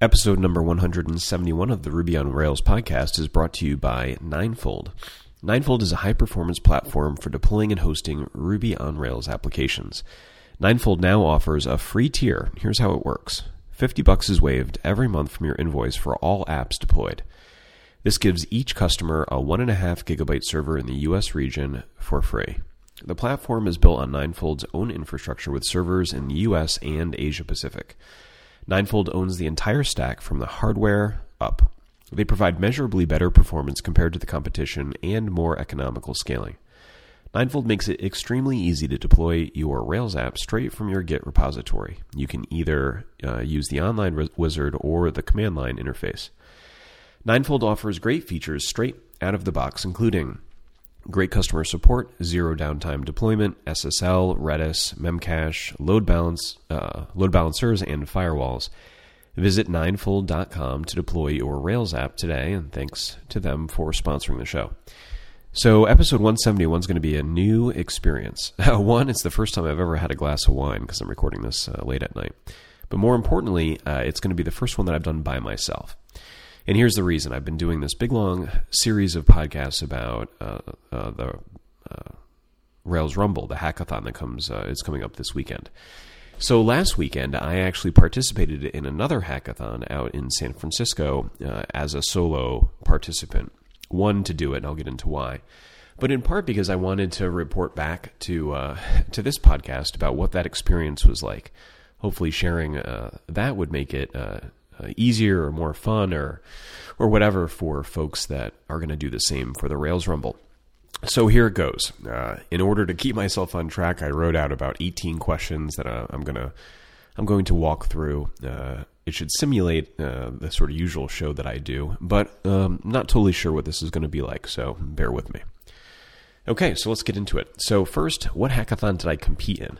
Episode number 171 of the Ruby on Rails podcast is brought to you by Ninefold. Ninefold is a high performance platform for deploying and hosting Ruby on Rails applications. Ninefold now offers a free tier. Here's how it works 50 bucks is waived every month from your invoice for all apps deployed. This gives each customer a 1.5 gigabyte server in the US region for free. The platform is built on Ninefold's own infrastructure with servers in the US and Asia Pacific. Ninefold owns the entire stack from the hardware up. They provide measurably better performance compared to the competition and more economical scaling. Ninefold makes it extremely easy to deploy your Rails app straight from your Git repository. You can either uh, use the online re- wizard or the command line interface. Ninefold offers great features straight out of the box, including Great customer support, zero downtime deployment, SSL, Redis, Memcache, load balance, uh, load balancers, and firewalls. Visit ninefold.com to deploy your Rails app today, and thanks to them for sponsoring the show. So, episode 171 is going to be a new experience. One, it's the first time I've ever had a glass of wine because I'm recording this uh, late at night. But more importantly, uh, it's going to be the first one that I've done by myself. And here's the reason I've been doing this big long series of podcasts about uh, uh, the uh, Rails Rumble, the hackathon that comes uh, is coming up this weekend. So last weekend, I actually participated in another hackathon out in San Francisco uh, as a solo participant. One to do it, and I'll get into why but in part because I wanted to report back to uh, to this podcast about what that experience was like. Hopefully, sharing uh, that would make it uh, uh, easier or more fun or or whatever for folks that are going to do the same for the Rails Rumble. So here it goes. Uh, in order to keep myself on track, I wrote out about 18 questions that uh, I'm gonna I'm going to walk through. Uh, it should simulate uh, the sort of usual show that I do, but um, not totally sure what this is going to be like. So bear with me. Okay, so let's get into it. So first, what hackathon did I compete in?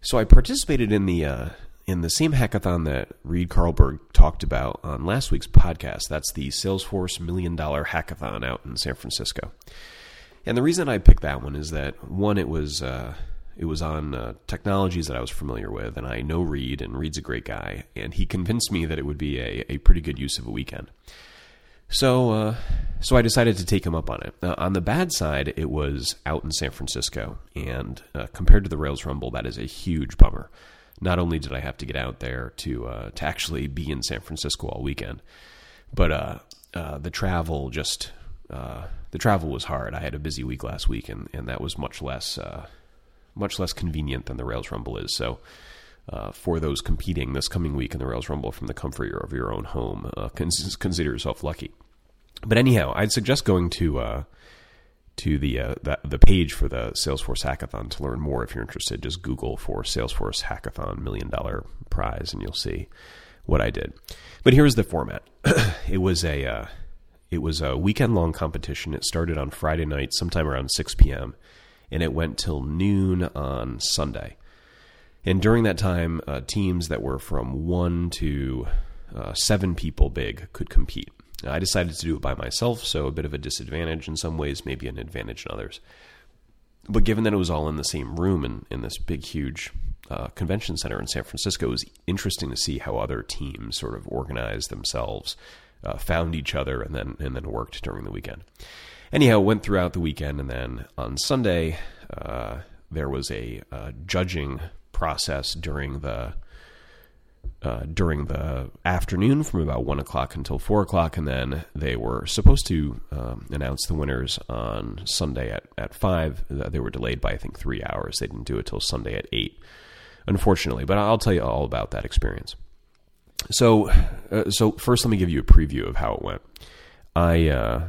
So I participated in the uh, in the same hackathon that Reid Carlberg talked about on last week's podcast. That's the Salesforce Million Dollar Hackathon out in San Francisco. And the reason I picked that one is that one, it was uh, it was on uh, technologies that I was familiar with, and I know Reid, and Reid's a great guy, and he convinced me that it would be a, a pretty good use of a weekend. So, uh, so I decided to take him up on it. Uh, on the bad side, it was out in San Francisco, and uh, compared to the Rails Rumble, that is a huge bummer not only did I have to get out there to uh, to actually be in San Francisco all weekend, but uh, uh, the travel just uh, the travel was hard. I had a busy week last week, and, and that was much less uh, much less convenient than the Rails Rumble is. So. Uh, for those competing this coming week in the Rails Rumble from the comfort of your own home, consider yourself lucky. But anyhow, I'd suggest going to to the, uh, the, the page for the Salesforce Hackathon to learn more. If you're interested, just Google for Salesforce Hackathon Million Dollar Prize, and you'll see what I did. But here's the format. it was a uh, it was a weekend long competition. It started on Friday night, sometime around 6 p.m., and it went till noon on Sunday. And during that time, uh, teams that were from one to uh, seven people big could compete. I decided to do it by myself, so a bit of a disadvantage in some ways, maybe an advantage in others. But given that it was all in the same room in, in this big, huge uh, convention center in San Francisco, it was interesting to see how other teams sort of organized themselves, uh, found each other, and then and then worked during the weekend. Anyhow, went throughout the weekend, and then on Sunday uh, there was a uh, judging process during the uh, during the afternoon from about 1 o'clock until 4 o'clock, and then they were supposed to um, announce the winners on Sunday at, at 5. They were delayed by, I think, three hours. They didn't do it till Sunday at 8, unfortunately. But I'll tell you all about that experience. So, uh, so first, let me give you a preview of how it went. I, uh,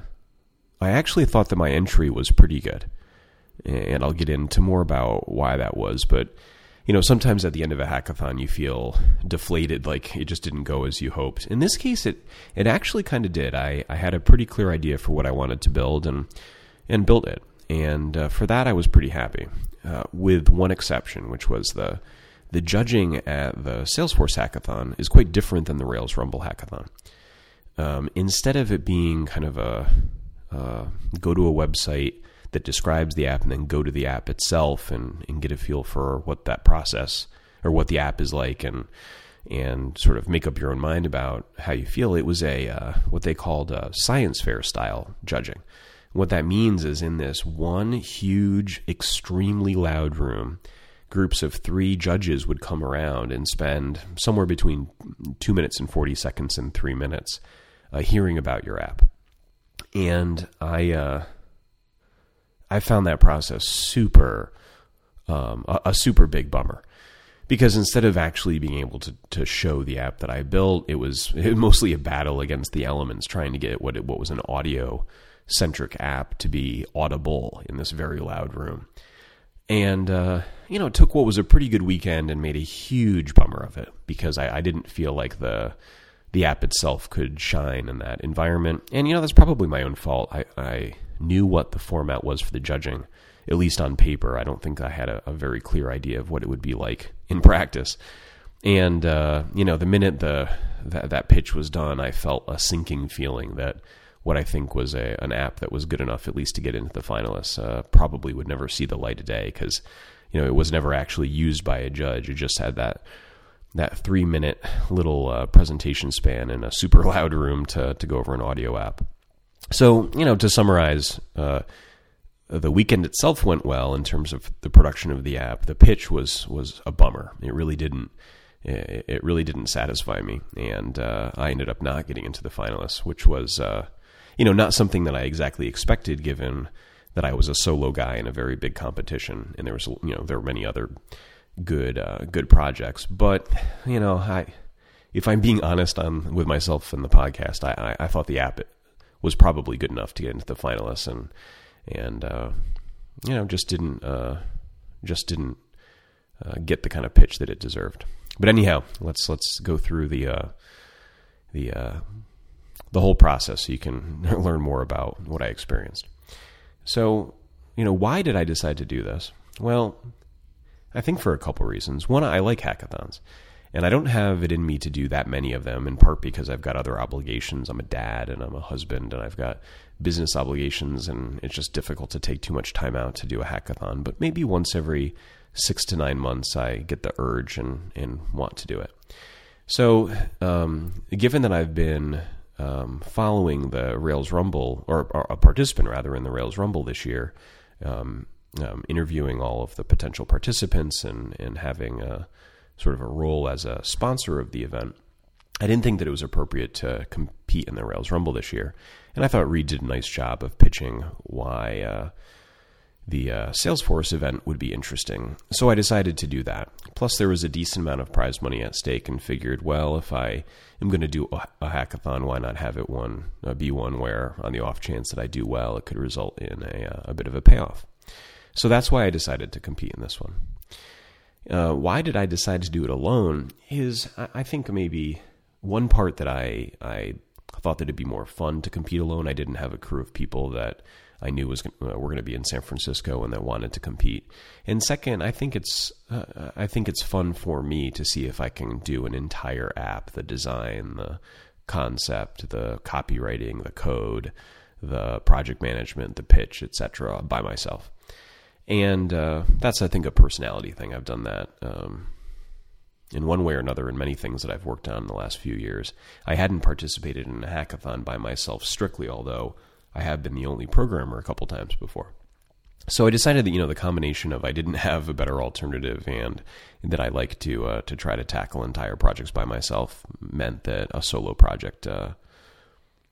I actually thought that my entry was pretty good, and I'll get into more about why that was, but you know, sometimes at the end of a hackathon you feel deflated, like it just didn't go as you hoped. In this case, it it actually kind of did. I, I had a pretty clear idea for what I wanted to build and and built it, and uh, for that I was pretty happy. Uh, with one exception, which was the the judging at the Salesforce hackathon is quite different than the Rails Rumble hackathon. Um, instead of it being kind of a uh, go to a website that describes the app and then go to the app itself and, and get a feel for what that process or what the app is like and and sort of make up your own mind about how you feel. It was a uh, what they called a science fair style judging. What that means is in this one huge, extremely loud room, groups of three judges would come around and spend somewhere between two minutes and 40 seconds and three minutes uh, hearing about your app. And I, uh, I found that process super, um, a, a, super big bummer. Because instead of actually being able to, to show the app that I built, it was, mostly a battle against the elements, trying to get what it, what was an audio centric app to be audible in this very loud room. And uh, you know, it took what was a pretty good weekend and made a huge bummer of it because I, I didn't feel like the the app itself could shine in that environment. And you know, that's probably my own fault. I, I knew what the format was for the judging, at least on paper. I don't think I had a, a very clear idea of what it would be like in practice. And uh, you know, the minute the that, that pitch was done, I felt a sinking feeling that what I think was a an app that was good enough at least to get into the finalists uh, probably would never see the light of day because you know it was never actually used by a judge. It just had that that three minute little uh, presentation span in a super loud room to to go over an audio app. So you know to summarize. Uh, the weekend itself went well in terms of the production of the app. The pitch was was a bummer. It really didn't it really didn't satisfy me, and uh, I ended up not getting into the finalists, which was uh, you know, not something that I exactly expected given that I was a solo guy in a very big competition, and there was you know there were many other good uh, good projects. But you know, I if I'm being honest on with myself in the podcast, I, I, I thought the app was probably good enough to get into the finalists, and and uh, you know just didn't uh, just didn't uh, get the kind of pitch that it deserved. But anyhow, let's let's go through the uh, the uh, the whole process so you can learn more about what I experienced. So, you know, why did I decide to do this? Well, I think for a couple reasons. One, I like hackathons. And I don't have it in me to do that many of them, in part because I've got other obligations. I'm a dad and I'm a husband and I've got business obligations, and it's just difficult to take too much time out to do a hackathon. But maybe once every six to nine months, I get the urge and, and want to do it. So, um, given that I've been um, following the Rails Rumble, or, or, a participant rather in the Rails Rumble this year, um, um, interviewing all of the potential participants and, and having a, sort of a role as a sponsor of the event. I didn't think that it was appropriate to compete in the Rails Rumble this year, and I thought Reid did a nice job of pitching why uh, the uh, Salesforce event would be interesting. So I decided to do that. Plus, there was a decent amount of prize money at stake, and figured, well, if I am going to do a, hackathon, why not have it one uh, be one where, on the off chance that I do well, it could result in a, uh, a bit of a payoff. So that's why I decided to compete in this one. Uh, why did I decide to do it alone? Is I think maybe one part that I I thought that it'd be more fun to compete alone. I didn't have a crew of people that I knew was uh, were going to be in San Francisco and that wanted to compete. And second, I think it's uh, I think it's fun for me to see if I can do an entire app, the design, the concept, the copywriting, the code, the project management, the pitch, etc., by myself. And uh, that's I think a personality thing. I've done that. Um, in one way or another, in many things that I've worked on in the last few years. I hadn't participated in a hackathon by myself strictly, although I have been the only programmer a couple times before. So I decided that you know the combination of I didn't have a better alternative and that I like to uh, to try to tackle entire projects by myself meant that a solo project uh,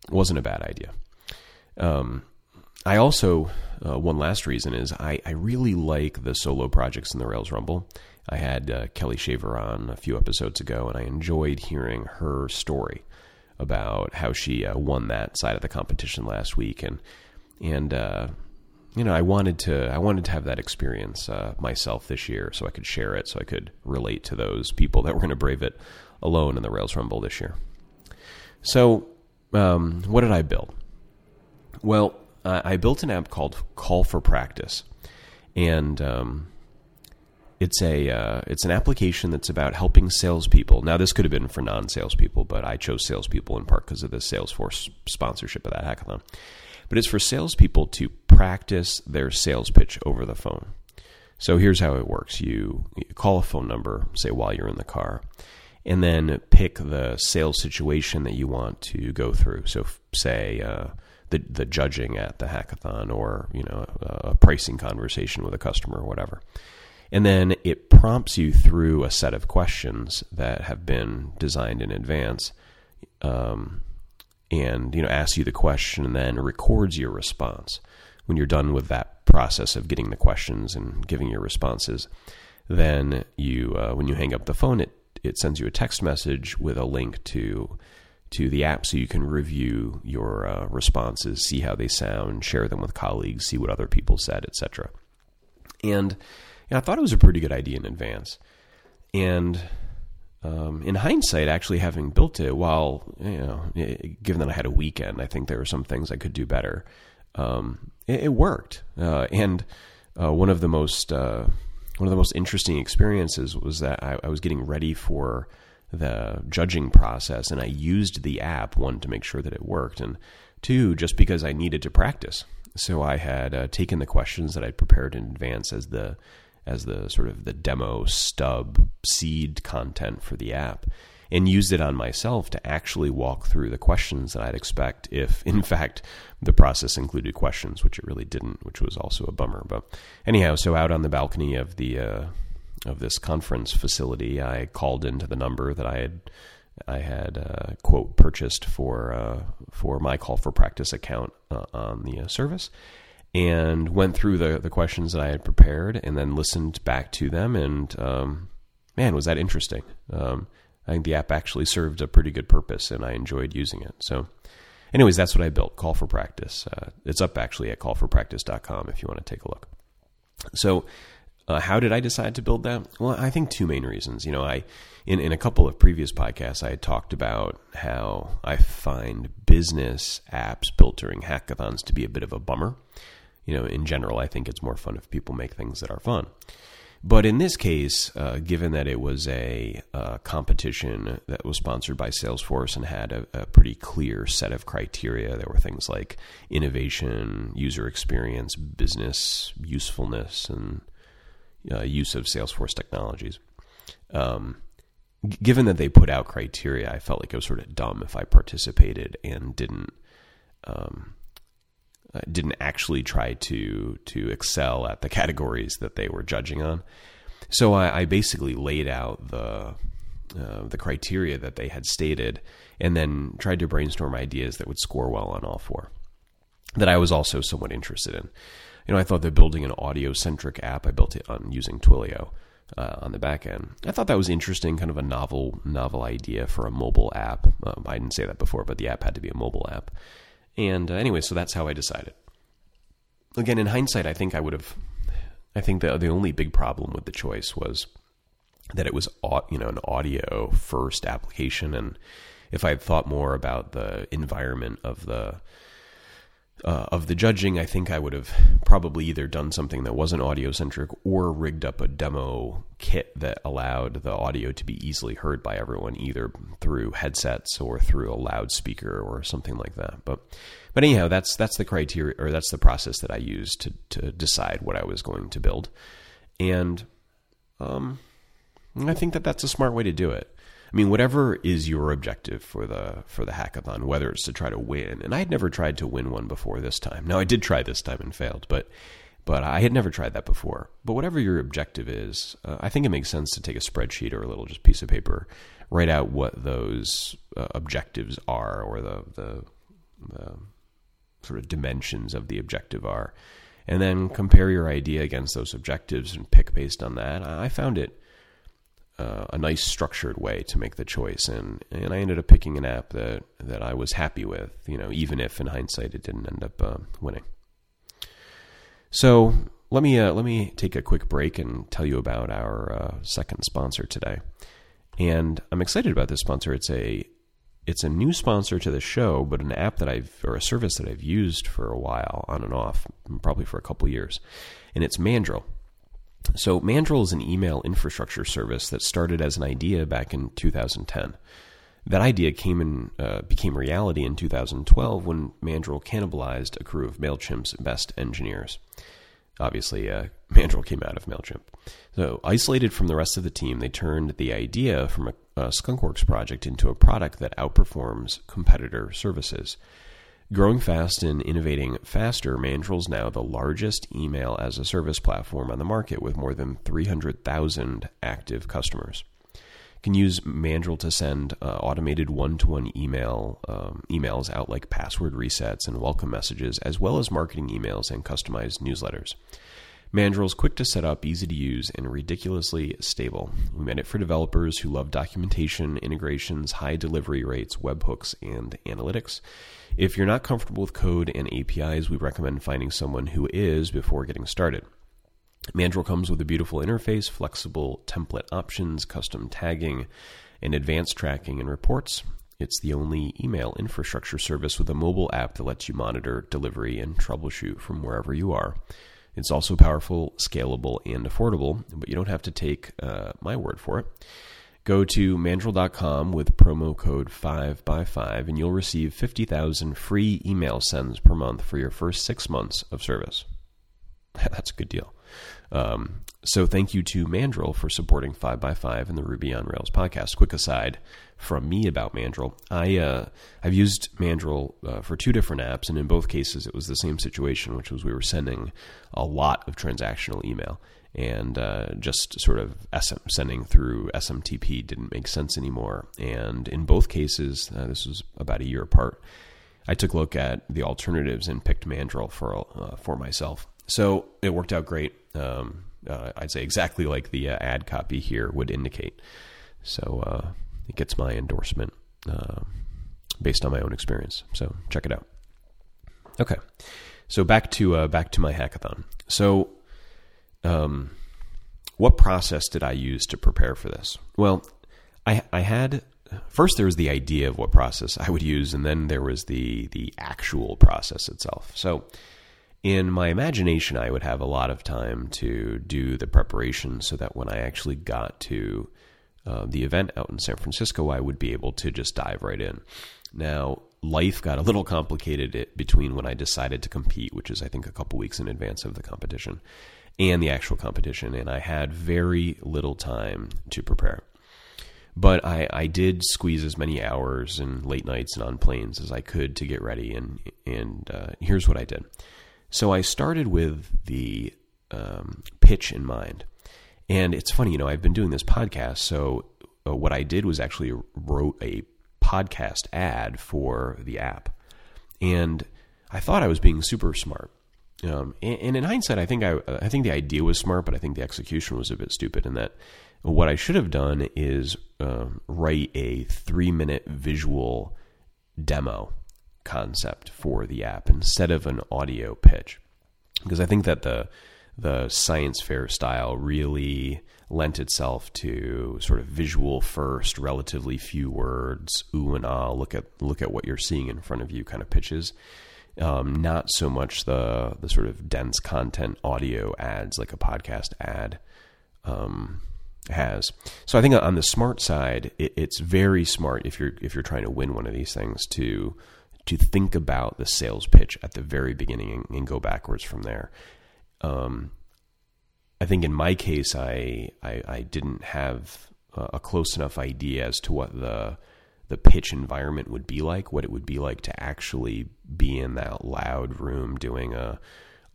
wasn't a bad idea. Um, I also uh, one last reason is I, I really like the solo projects in the Rails Rumble. I had uh, Kelly Shaver on a few episodes ago, and I enjoyed hearing her story about how she uh, won that side of the competition last week, and and uh, you know I wanted to I wanted to have that experience uh, myself this year, so I could share it, so I could relate to those people that were going to brave it alone in the Rails Rumble this year. So, um, what did I build? Well, I built an app called Call for Practice, and um, it's a uh, it's an application that's about helping salespeople. Now, this could have been for non-salespeople, but I chose salespeople in part because of the Salesforce sponsorship of that hackathon. But it's for salespeople to practice their sales pitch over the phone. So here's how it works: you, you call a phone number, say while you're in the car, and then pick the sales situation that you want to go through. So, say uh, the the judging at the hackathon, or you know, a pricing conversation with a customer, or whatever. And then it prompts you through a set of questions that have been designed in advance, um, and you know, asks you the question, and then records your response. When you're done with that process of getting the questions and giving your responses, then you, uh, when you hang up the phone, it it sends you a text message with a link to to the app so you can review your uh, responses, see how they sound, share them with colleagues, see what other people said, etc. And you know, I thought it was a pretty good idea in advance. And um, in hindsight, actually having built it, while you know, given that I had a weekend, I think there were some things I could do better. Um, it, it, worked, uh, and uh, one of the most uh, one of the most interesting experiences was that I, I, was getting ready for the judging process, and I used the app one to make sure that it worked, and two just because I needed to practice. So I had uh, taken the questions that I'd prepared in advance as the as the sort of the demo stub seed content for the app and used it on myself to actually walk through the questions that I'd expect if, in fact, the process included questions, which it really didn't, which was also a bummer. But anyhow, so out on the balcony of the uh, of this conference facility, I called into the number that I had I had uh, quote purchased for uh, for my call for practice account uh, on the uh, service, and went through the the questions that I had prepared, and then listened back to them, and um, man, was that interesting. Um, I think the app actually served a pretty good purpose, and I enjoyed using it. So, anyways, that's what I built. Call for Practice. Uh, it's up actually at callforpractice.com if you want to take a look. So, uh, how did I decide to build that? Well, I think two main reasons. You know, I in in a couple of previous podcasts, I had talked about how I find business apps built during hackathons to be a bit of a bummer. You know, in general, I think it's more fun if people make things that are fun. But in this case, uh, given that it was a uh, competition that was sponsored by Salesforce and had a, a, pretty clear set of criteria, there were things like innovation, user experience, business usefulness, and uh, use of Salesforce technologies. Um, given that they put out criteria, I felt like it was sort of dumb if I participated and didn't um, uh, didn't actually try to to excel at the categories that they were judging on. So I, I basically laid out the uh, the criteria that they had stated, and then tried to brainstorm ideas that would score well on all four. That I was also somewhat interested in. You know, I thought that building an audio centric app. I built it on using Twilio. Uh, on the back end. I thought that was interesting, kind of a novel, novel idea for a mobile app. Um, I didn't say that before, but the app had to be a mobile app. And uh, anyway, so that's how I decided. Again, in hindsight, I think I would have. I think the the only big problem with the choice was that it was you know an audio first application, and if I had thought more about the environment of the uh, of the judging, I think I would have probably either done something that wasn't audio centric or rigged up a demo kit that allowed the audio to be easily heard by everyone, either through headsets or through a loudspeaker or something like that. But but anyhow, that's that's the criteria or that's the process that I used to to decide what I was going to build, and um, I think that that's a smart way to do it. I mean, whatever is your objective for the for the hackathon, whether it's to try to win, and I had never tried to win one before this time. Now I did try this time and failed, but but I had never tried that before. But whatever your objective is, uh, I think it makes sense to take a spreadsheet or a little just piece of paper, write out what those uh, objectives are, or the, the the sort of dimensions of the objective are, and then compare your idea against those objectives and pick based on that. I found it uh, a nice structured way to make the choice, and and I ended up picking an app that that I was happy with. You know, even if in hindsight it didn't end up uh, winning. So let me uh, let me take a quick break and tell you about our uh, second sponsor today. And I'm excited about this sponsor. It's a it's a new sponsor to the show, but an app that I've or a service that I've used for a while on and off, probably for a couple years, and it's Mandrill. So, Mandrill is an email infrastructure service that started as an idea back in 2010. That idea came in, uh, became reality in 2012 when Mandrill cannibalized a crew of MailChimp's best engineers. obviously, uh, Mandrill came out of MailChimp. So, isolated from the rest of the team, they turned the idea from a, a Skunkworks project into a product that outperforms competitor services. Growing fast and innovating faster, Mandrill's now the largest email as a service platform on the market with more than 300,000 active customers. You can use Mandrill to send uh, automated one-to-one email um, emails out like password resets and welcome messages, as well as marketing emails and customized newsletters. Mandrill is quick to set up, easy to use, and ridiculously stable. We made it for developers who love documentation, integrations, high delivery rates, webhooks, and analytics. If you're not comfortable with code and APIs, we recommend finding someone who is before getting started. Mandrill comes with a beautiful interface, flexible template options, custom tagging, and advanced tracking and reports. It's the only email infrastructure service with a mobile app that lets you monitor delivery and troubleshoot from wherever you are. It's also powerful, scalable, and affordable, but you don't have to take uh, my word for it. Go to mandrill.com with promo code 5by5 and you'll receive 50,000 free email sends per month for your first six months of service. That's a good deal. Um, so thank you to Mandrill for supporting 5by5 and the Ruby on Rails podcast. Quick aside from me about Mandrill. I, uh, I've used Mandrill uh, for two different apps, and in both cases it was the same situation, which was we were sending a lot of transactional email and uh, just sort of SM, sending through SMTP didn't make sense anymore. And in both cases, uh, this was about a year apart. I took a look at the alternatives and picked Mandrill for uh, for myself. So it worked out great. Um, uh, I'd say exactly like the uh, ad copy here would indicate. So uh, it gets my endorsement based on my own experience. So check it out. Okay, so back to back to my hackathon. So um, what process did I use to prepare for this? Well, I, I had first there was the idea of what process I would use, and then there was the the actual process itself. So, in my imagination, I would have a lot of time to do the preparation, so that when I actually got to uh, the event out in San Francisco, I would be able to just dive right in. Now, life got a little complicated between when I decided to compete, which is I think a couple weeks in advance of the competition, and the actual competition, and I had very little time to prepare. But I, I did squeeze as many hours and late nights and on planes as I could to get ready, and and uh, here's what I did. So I started with the um, pitch in mind, and it's funny, you know, I've been doing this podcast, so uh, what I did was actually wrote a podcast ad for the app, and I thought I was being super smart. Um, and, and, in hindsight, I think I, I think the idea was smart, but I think the execution was a bit stupid. In that, what I should have done is uh, write a three minute visual demo concept for the app instead of an audio pitch, because I think that the the science fair style really lent itself to sort of visual first, relatively few words, ooh and ah, look at look at what you're seeing in front of you kind of pitches um, not so much the the sort of dense content audio ads like a podcast ad um, has. So I think on the smart side, it, it's very smart if you're if you're trying to win one of these things to to think about the sales pitch at the very beginning and, go backwards from there. Um, I think in my case, I I, I didn't have a close enough idea as to what the the pitch environment would be like, what it would be like to actually be in that loud room doing a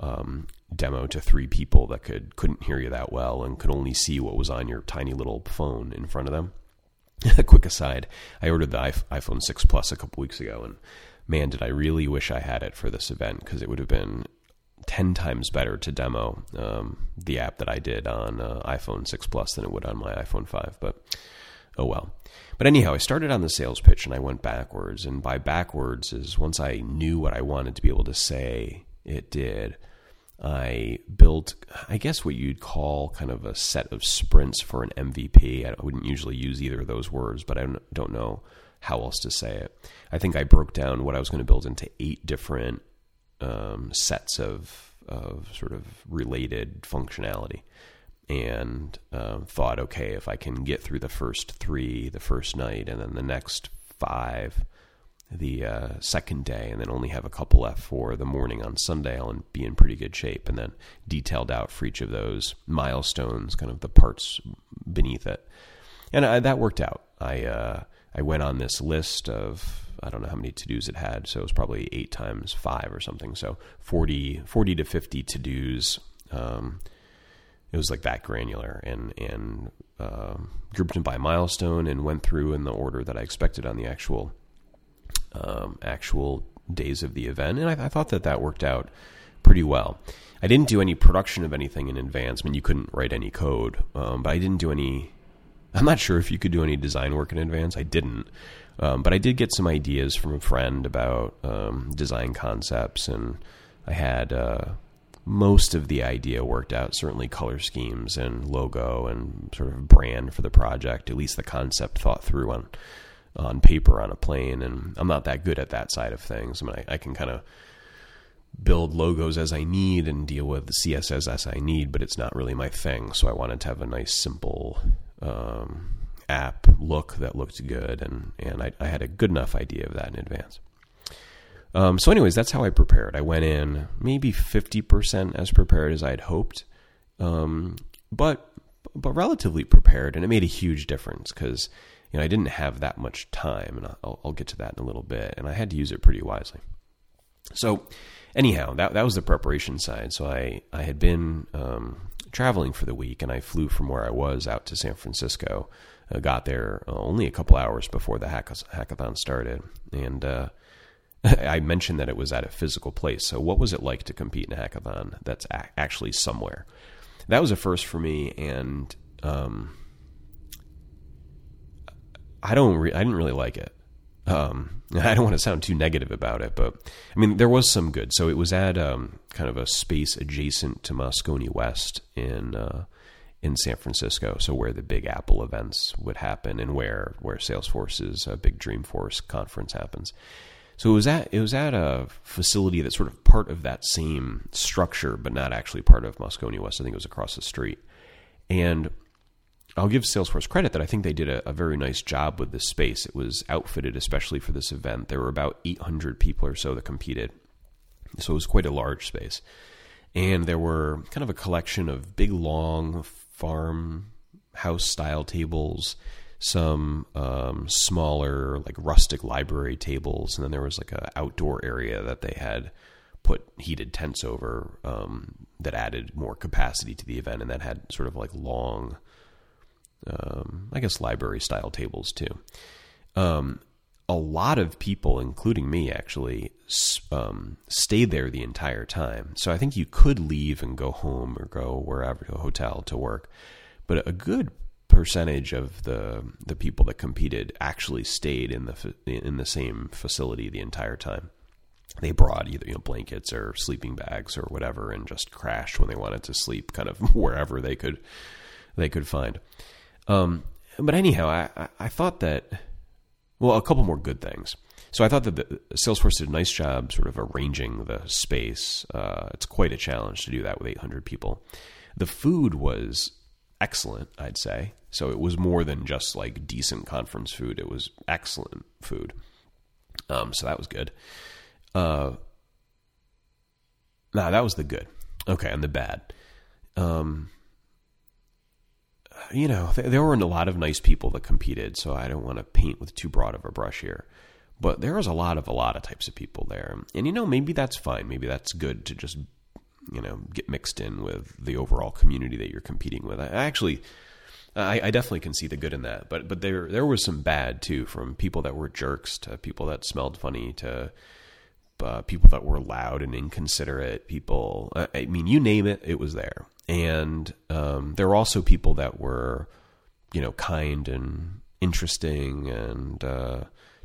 um, demo to three people that could couldn't hear you that well and could only see what was on your tiny little phone in front of them. Quick aside: I ordered the iPhone 6 Plus a couple weeks ago, and man, did I really wish I had it for this event because it would have been ten times better to demo um, the app that I did on uh, iPhone 6 Plus than it would on my iPhone 5. But oh well. But anyhow, I started on the sales pitch and I went backwards. And by backwards is once I knew what I wanted to be able to say, it did. I built, I guess, what you'd call kind of a set of sprints for an MVP. I wouldn't usually use either of those words, but I don't know how else to say it. I think I broke down what I was going to build into eight different um, sets of, of sort of related functionality and uh, thought, okay, if I can get through the first three the first night and then the next five the uh, second day, and then only have a couple left for the morning on Sunday. I'll be in pretty good shape, and then detailed out for each of those milestones, kind of the parts beneath it, and I, that worked out. I uh, I went on this list of I don't know how many to dos it had, so it was probably eight times five or something. So 40, 40 to fifty to dos. Um, it was like that granular, and and uh, grouped them by milestone, and went through in the order that I expected on the actual um, actual days of the event, and I, I, thought that that worked out pretty well. I didn't do any production of anything in advance. I mean, you couldn't write any code, um, but I didn't do any. I'm not sure if you could do any design work in advance. I didn't, um, but I did get some ideas from a friend about um, design concepts, and I had uh, most of the idea worked out. Certainly, color schemes and logo and sort of brand for the project. At least the concept thought through on on paper on a plane, and I'm not that good at that side of things. I mean, I, I can kind of build logos as I need and deal with the CSS as I need, but it's not really my thing. So I wanted to have a nice, simple um, app look that looked good, and and I, I, had a good enough idea of that in advance. Um, so, anyways, that's how I prepared. I went in maybe fifty percent as prepared as I had hoped, um, but but relatively prepared, and it made a huge difference because you know, I didn't have that much time, and I'll, I'll get to that in a little bit, and I had to use it pretty wisely. So, anyhow, that that was the preparation side. So I I had been um, traveling for the week, and I flew from where I was out to San Francisco. Uh, got there uh, only a couple hours before the hackathon started, and uh, I mentioned that it was at a physical place. So, what was it like to compete in a hackathon that's a- actually somewhere? That was a first for me, and um, I don't. Re- I didn't really like it. Um, I don't want to sound too negative about it, but I mean there was some good. So it was at um, kind of a space adjacent to Moscone West in uh, in San Francisco, so where the Big Apple events would happen, and where where Salesforce's uh, Big Dreamforce conference happens. So it was at it was at a facility that's sort of part of that same structure, but not actually part of Moscone West. I think it was across the street, and I'll give Salesforce credit that I think they did a, a, very nice job with this space. It was outfitted especially for this event. There were about 800 people or so that competed. So it was quite a large space. And there were kind of a collection of big, long farmhouse style tables, some um, smaller, like rustic library tables. And then there was like an outdoor area that they had put heated tents over um, that added more capacity to the event and that had sort of like long um, I guess library style tables too. Um, a lot of people, including me, actually um, stayed there the entire time. So I think you could leave and go home or go wherever to a hotel to work, but a good percentage of the the people that competed actually stayed in the in the same facility the entire time. They brought either you know blankets or sleeping bags or whatever, and just crashed when they wanted to sleep, kind of wherever they could they could find. Um, but anyhow, I, I thought that, well, a couple more good things. So I thought that the, Salesforce did a nice job sort of arranging the space. Uh, it's quite a challenge to do that with 800 people. The food was excellent, I'd say. So it was more than just like decent conference food. It was excellent food. Um, so that was good. Uh, nah, that was the good. Okay, and the bad. Um, you know, th- there weren't a lot of nice people that competed, so I don't want to paint with too broad of a brush here. But there was a lot of a lot of types of people there, and you know, maybe that's fine. Maybe that's good to just you know get mixed in with the overall community that you're competing with. I actually, I, I definitely can see the good in that. But but there there was some bad too, from people that were jerks to people that smelled funny to uh, people that were loud and inconsiderate, people. I mean, you name it, it was there. And um, there were also people that were, you know, kind and interesting, and uh,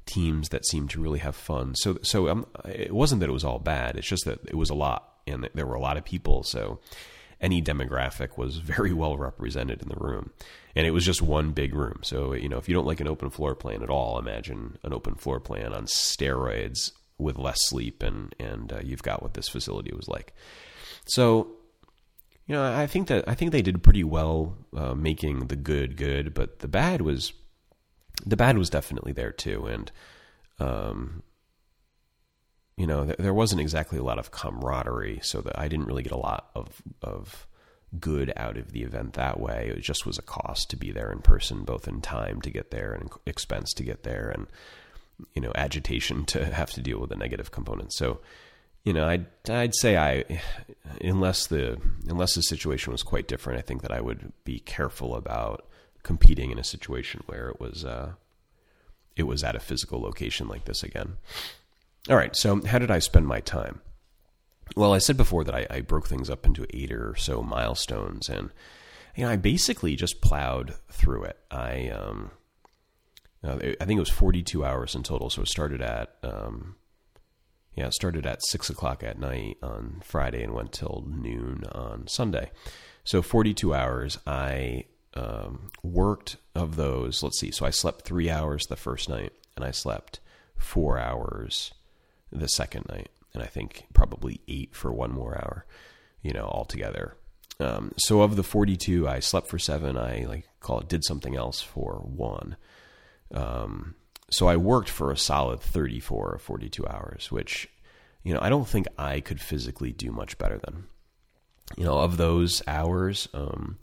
teams that seemed to really have fun. So, so um, it wasn't that it was all bad. It's just that it was a lot, and there were a lot of people. So, any demographic was very well represented in the room. And it was just one big room. So, you know, if you don't like an open floor plan at all, imagine an open floor plan on steroids with less sleep, and and uh, you've got what this facility was like. So, you know, I think that I think they did pretty well uh, making the good good, but the bad was the bad was definitely there too, and um, you know, th- there wasn't exactly a lot of camaraderie, so that I didn't really get a lot of of good out of the event that way. It just was a cost to be there in person, both in time to get there and expense to get there, and you know, agitation to have to deal with the negative components. So, you know, I'd I'd say I, unless the unless the situation was quite different, I think that I would be careful about competing in a situation where it was uh, it was at a physical location like this again. All right, so how did I spend my time? Well, I said before that I, I broke things up into eight or so milestones, and you know, I basically just plowed through it. I um, uh, I think it was 42 hours in total. So it started at um, yeah, it started at six o'clock at night on Friday and went till noon on Sunday. So 42 hours. I um, worked of those. Let's see. So I slept three hours the first night, and I slept four hours the second night, and I think probably eight for one more hour, you know, altogether. Um, so of the 42, I slept for seven. I like call it did something else for one. Um, so I worked for a solid 34 or 42 hours, which, you know, I don't think I could physically do much better than. You know, of those hours, um,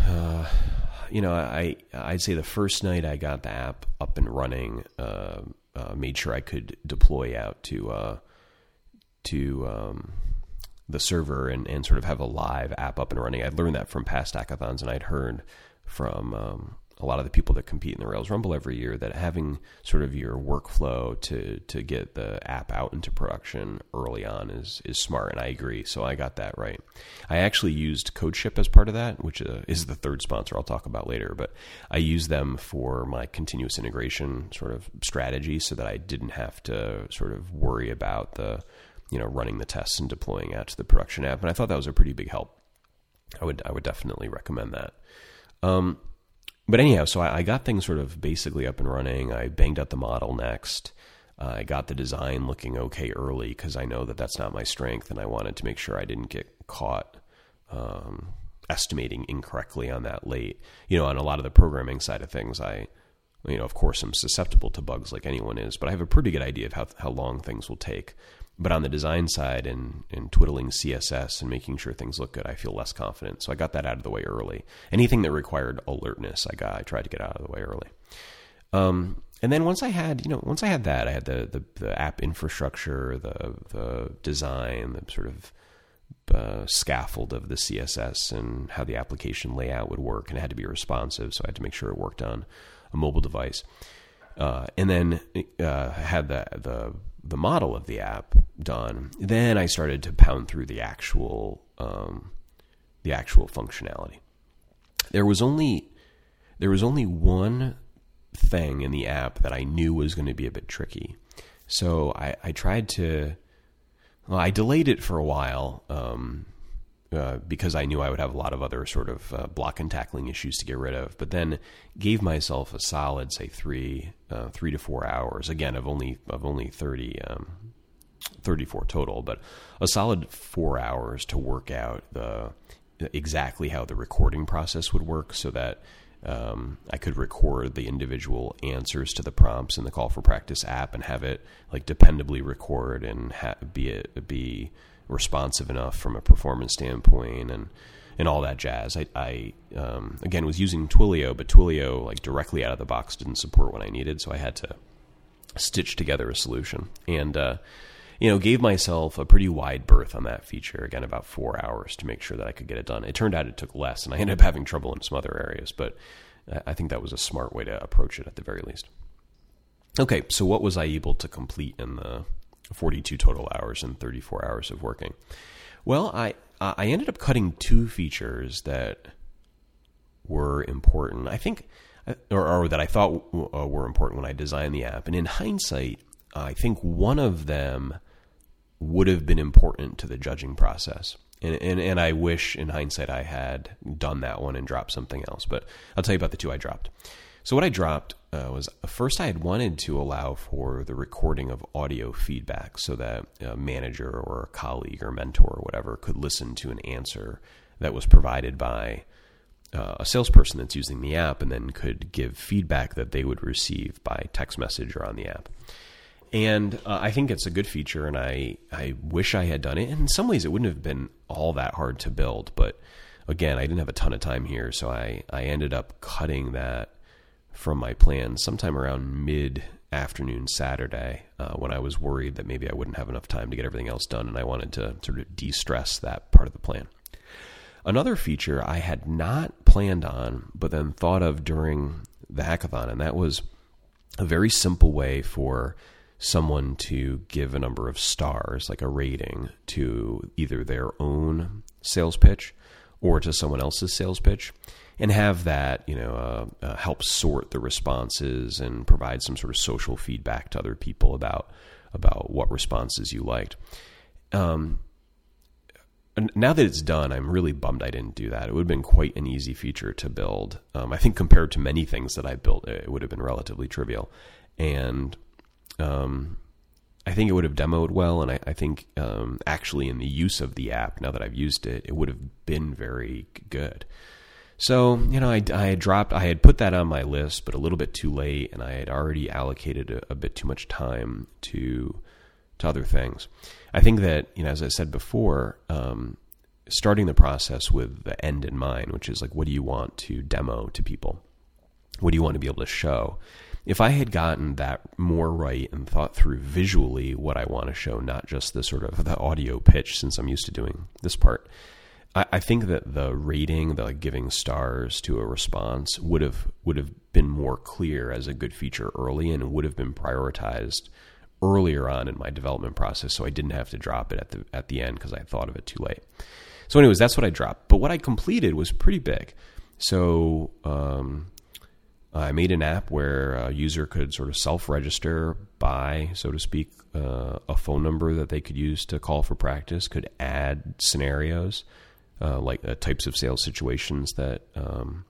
uh, you know, I I'd say the first night I got the app up and running, uh, uh, made sure I could deploy out to uh, to um, the server and, and sort of have a live app up and running. I'd learned that from past hackathons, and I'd heard from um, a lot of the people that compete in the Rails Rumble every year that having sort of your workflow to to get the app out into production early on is is smart, and I agree. So I got that right. I actually used CodeShip as part of that, which uh, is the third sponsor I'll talk about later. But I used them for my continuous integration sort of strategy, so that I didn't have to sort of worry about the you know running the tests and deploying out to the production app. And I thought that was a pretty big help. I would I would definitely recommend that. Um, but anyhow, so I, I, got things sort of basically up and running. I banged out the model next. Uh, I got the design looking okay early because I know that that's not my strength, and I wanted to make sure I didn't get caught um, estimating incorrectly on that late. You know, on a lot of the programming side of things, I, you know, of course, I'm susceptible to bugs like anyone is, but I have a pretty good idea of how how long things will take. But on the design side and, and twiddling CSS and making sure things look good, I feel less confident. So I got that out of the way early. Anything that required alertness, I got I tried to get out of the way early. Um, and then once I had, you know, once I had that, I had the the, the app infrastructure, the the design, the sort of uh, scaffold of the CSS and how the application layout would work, and it had to be responsive, so I had to make sure it worked on a mobile device. Uh, and then uh, had the the the model of the app done, then I started to pound through the actual um, the actual functionality. There was only there was only one thing in the app that I knew was going to be a bit tricky. So I, I tried to well, I delayed it for a while um, uh, because I knew I would have a lot of other sort of uh, block and tackling issues to get rid of. But then gave myself a solid, say three, uh, three to four hours. Again, of only of only 30, um, 34 total, but a solid four hours to work out the exactly how the recording process would work, so that um, I could record the individual answers to the prompts in the call for practice app and have it like dependably record and ha- be it be responsive enough from a performance standpoint and and all that jazz. I, I um, again was using Twilio, but Twilio like directly out of the box didn't support what I needed, so I had to stitch together a solution and. Uh, you know, gave myself a pretty wide berth on that feature. Again, about four hours to make sure that I could get it done. It turned out it took less, and I ended up having trouble in some other areas. But I think that was a smart way to approach it at the very least. Okay, so what was I able to complete in the 42 total hours and 34 hours of working. Well, I I ended up cutting two features that were important. I think, or, or that I thought uh, were important when I designed the app. And in hindsight, I think one of them would have been important to the judging process. And, and, and I wish in hindsight I had done that one and dropped something else. But I'll tell you about the two I dropped. So what I dropped uh, was first I had wanted to allow for the recording of audio feedback so that a manager or a colleague or mentor or whatever could listen to an answer that was provided by uh, a salesperson that's using the app and then could give feedback that they would receive by text message or on the app. And uh, I think it's a good feature, and I, I wish I had done it. In some ways, it wouldn't have been all that hard to build. But again, I didn't have a ton of time here, so I, I ended up cutting that from my plans sometime around mid afternoon Saturday uh, when I was worried that maybe I wouldn't have enough time to get everything else done, and I wanted to sort of de stress that part of the plan. Another feature I had not planned on, but then thought of during the hackathon, and that was a very simple way for someone to give a number of stars, like a rating, to either their own sales pitch or to someone else's sales pitch, and have that you know uh, uh, help sort the responses and provide some sort of social feedback to other people about about what responses you liked. Um, now that it's done, I'm really bummed I didn't do that. It would have been quite an easy feature to build. Um, I think compared to many things that I built, it would have been relatively trivial. And um, I think it would have demoed well. And I, I think um, actually in the use of the app, now that I've used it, it would have been very good. So, you know, I, I had dropped, I had put that on my list, but a little bit too late. And I had already allocated a, a bit too much time to to other things. I think that you know, as I said before, um, starting the process with the end in mind, which is like, what do you want to demo to people? What do you want to be able to show? If I had gotten that more right and thought through visually what I want to show, not just the sort of the audio pitch, since I'm used to doing this part, I, I think that the rating, the like giving stars to a response, would have would have been more clear as a good feature early, and would have been prioritized earlier on in my development process, so I didn't have to drop it at the at the end because I thought of it too late. So, anyways, that's what I dropped. But what I completed was pretty big. So um, I made an app where a user could sort of self-register by, so to speak, uh, a phone number that they could use to call for practice. Could add scenarios uh, like uh, types of sales situations that um,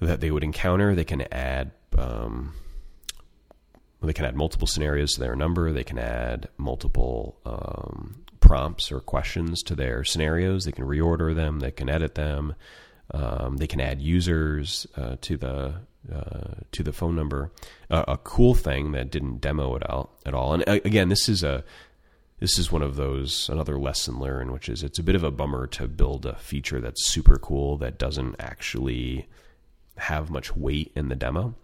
that they would encounter. They can add um, they can add multiple scenarios to their number. They can add multiple um, prompts or questions to their scenarios. They can reorder them. They can edit them. Um, they can add users uh, to the uh, to the phone number. Uh, a cool thing that didn't demo it out at all. And uh, again, this is a this is one of those another lesson learned, which is it's a bit of a bummer to build a feature that's super cool that doesn't actually have much weight in the demo.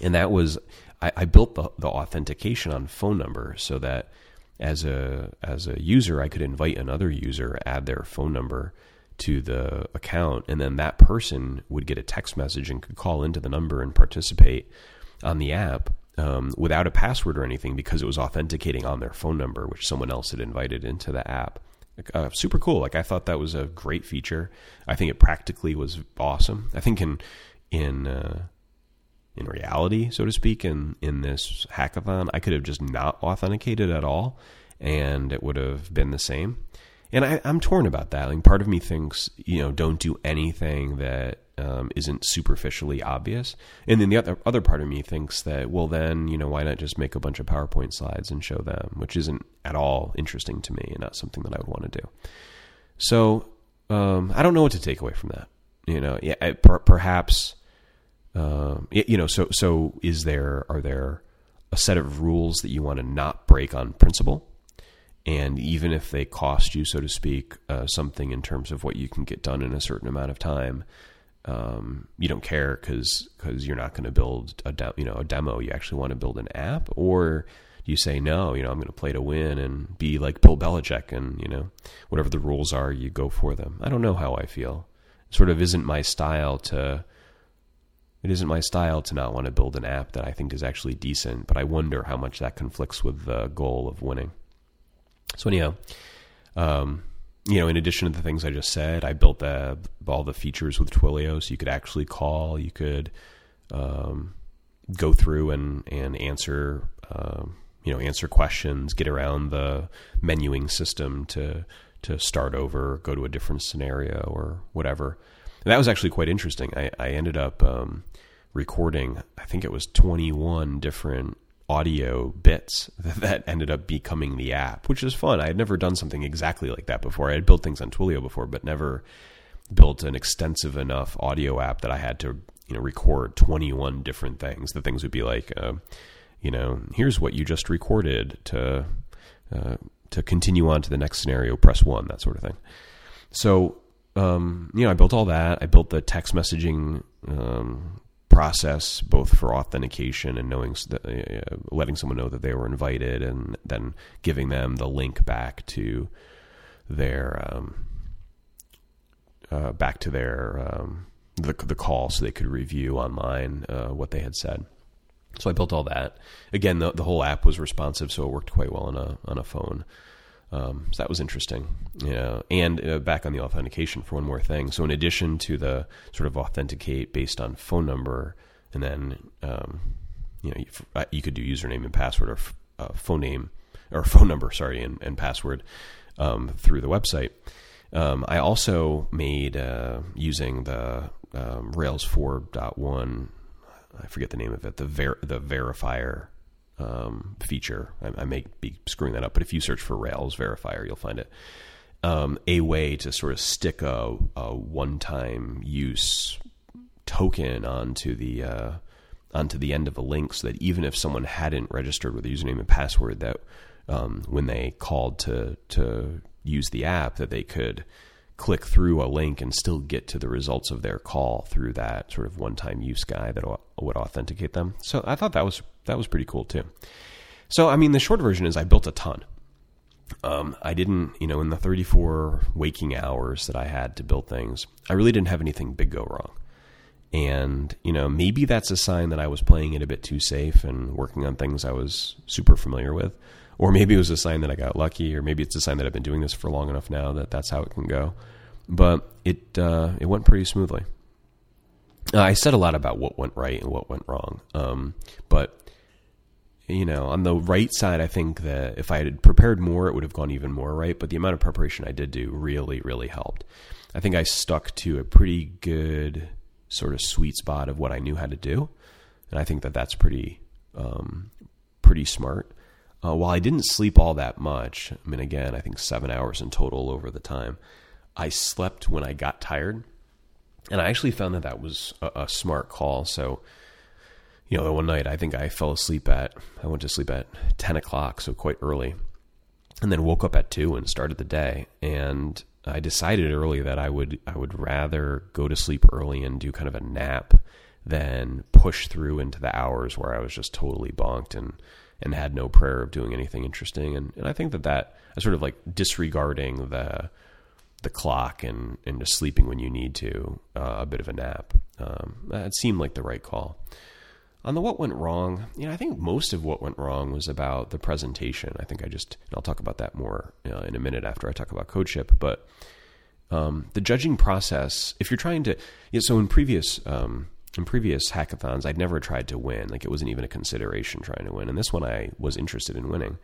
And that was I, I built the, the authentication on phone number so that as a as a user, I could invite another user, add their phone number to the account, and then that person would get a text message and could call into the number and participate on the app um, without a password or anything because it was authenticating on their phone number, which someone else had invited into the app. Uh, super cool. Like I thought that was a great feature. I think it practically was awesome. I think in in uh, in reality, so to speak, in in this hackathon, I could have just not authenticated at all, and it would have been the same. And I, am torn about that. Like part of me thinks, you know, don't do anything that um, not superficially obvious, and then the other other part of me thinks that, well, then you know, why not just make a bunch of PowerPoint slides and show them, which isn't at all interesting to me and not something that I would want to do. So um, I don't know what to take away from that. You know, yeah, per, perhaps um, you know, so so is there are there a set of rules that you want to not break on principle? And even if they cost you, so to speak, uh, something in terms of what you can get done in a certain amount of time, um, you don't care because because you're not going to build a de- you know a demo. You actually want to build an app, or you say no. You know, I'm going to play to win and be like Bill Belichick, and you know whatever the rules are, you go for them. I don't know how I feel. It sort of isn't my style to it isn't my style to not want to build an app that I think is actually decent, but I wonder how much that conflicts with the goal of winning. So anyhow, um, you know, in addition to the things I just said, I built the, all the features with Twilio, so you could actually call, you could um, go through and and answer, um, you know, answer questions, get around the menuing system to to start over, go to a different scenario or whatever. And that was actually quite interesting. I, I ended up um, recording, I think it was 21 different audio bits that ended up becoming the app, which is fun. I had never done something exactly like that before. I had built things on Twilio before, but never built an extensive enough audio app that I had to you know record 21 different things. The things would be like. Uh, you know, here's what you just recorded to uh, to continue on to the next scenario. Press one, that sort of thing. So, um, you know, I built all that. I built the text messaging um, process both for authentication and knowing uh, letting someone know that they were invited, and then giving them the link back to their um, uh, back to their um, the the call so they could review online uh, what they had said. So I built all that. Again, the the whole app was responsive, so it worked quite well on a on a phone. Um, so that was interesting. Yeah, and uh, back on the authentication for one more thing. So in addition to the sort of authenticate based on phone number, and then um, you know you, uh, you, could do username and password or uh, phone name or phone number, sorry, and, and password um, through the website. Um, I also made uh, using the um, Rails 4.1. I forget the name of it. The ver- the verifier um, feature. I, I, may be screwing that up, but if you search for Rails verifier, you'll find it. Um, a way to sort of stick a, a one-time use token onto the uh, onto the end of a link, so that even if someone hadn't registered with a username and password, that um, when they called to to use the app, that they could click through a link and still get to the results of their call through that sort of one-time use guy that would authenticate them. So I thought that was that was pretty cool too. So I mean, the short version is I built a ton. Um, I didn't, you know, in the 34 waking hours that I had to build things, I really didn't have anything big go wrong. And, you know, maybe that's a sign that I was playing it a bit too safe and working on things I was super familiar with. Or maybe it was a sign that I got lucky, or maybe it's a sign that I've been doing this for long enough now that that's how it can go. But it uh, it went pretty smoothly. Uh, I said a lot about what went right and what went wrong, um, but you know, on the right side, I think that if I had prepared more, it would have gone even more right. But the amount of preparation I did do really, really helped. I think I stuck to a pretty good sort of sweet spot of what I knew how to do, and I think that that's pretty um, pretty smart. Uh, while I didn't sleep all that much, I mean, again, I think seven hours in total over the time, I slept when I got tired. And I actually found that that was a, a smart call. So, you know, the one night I think I fell asleep at, I went to sleep at 10 o'clock, so quite early, and then woke up at 2 and started the day. And I decided early that I would, I would rather go to sleep early and do kind of a nap than push through into the hours where I was just totally bonked and, and had no prayer of doing anything interesting. And, and I think that that I sort of like disregarding the the clock and, and just sleeping when you need to, uh, a bit of a nap. Um, it seemed like the right call. On the what went wrong, you know, I think most of what went wrong was about the presentation. I think I just, I'll talk about that more uh, in a minute after I talk about CodeShip. But um, the judging process, if you're trying to, you know, so in previous um, in previous hackathons, I'd never tried to win. Like it wasn't even a consideration trying to win. And this one, I was interested in winning.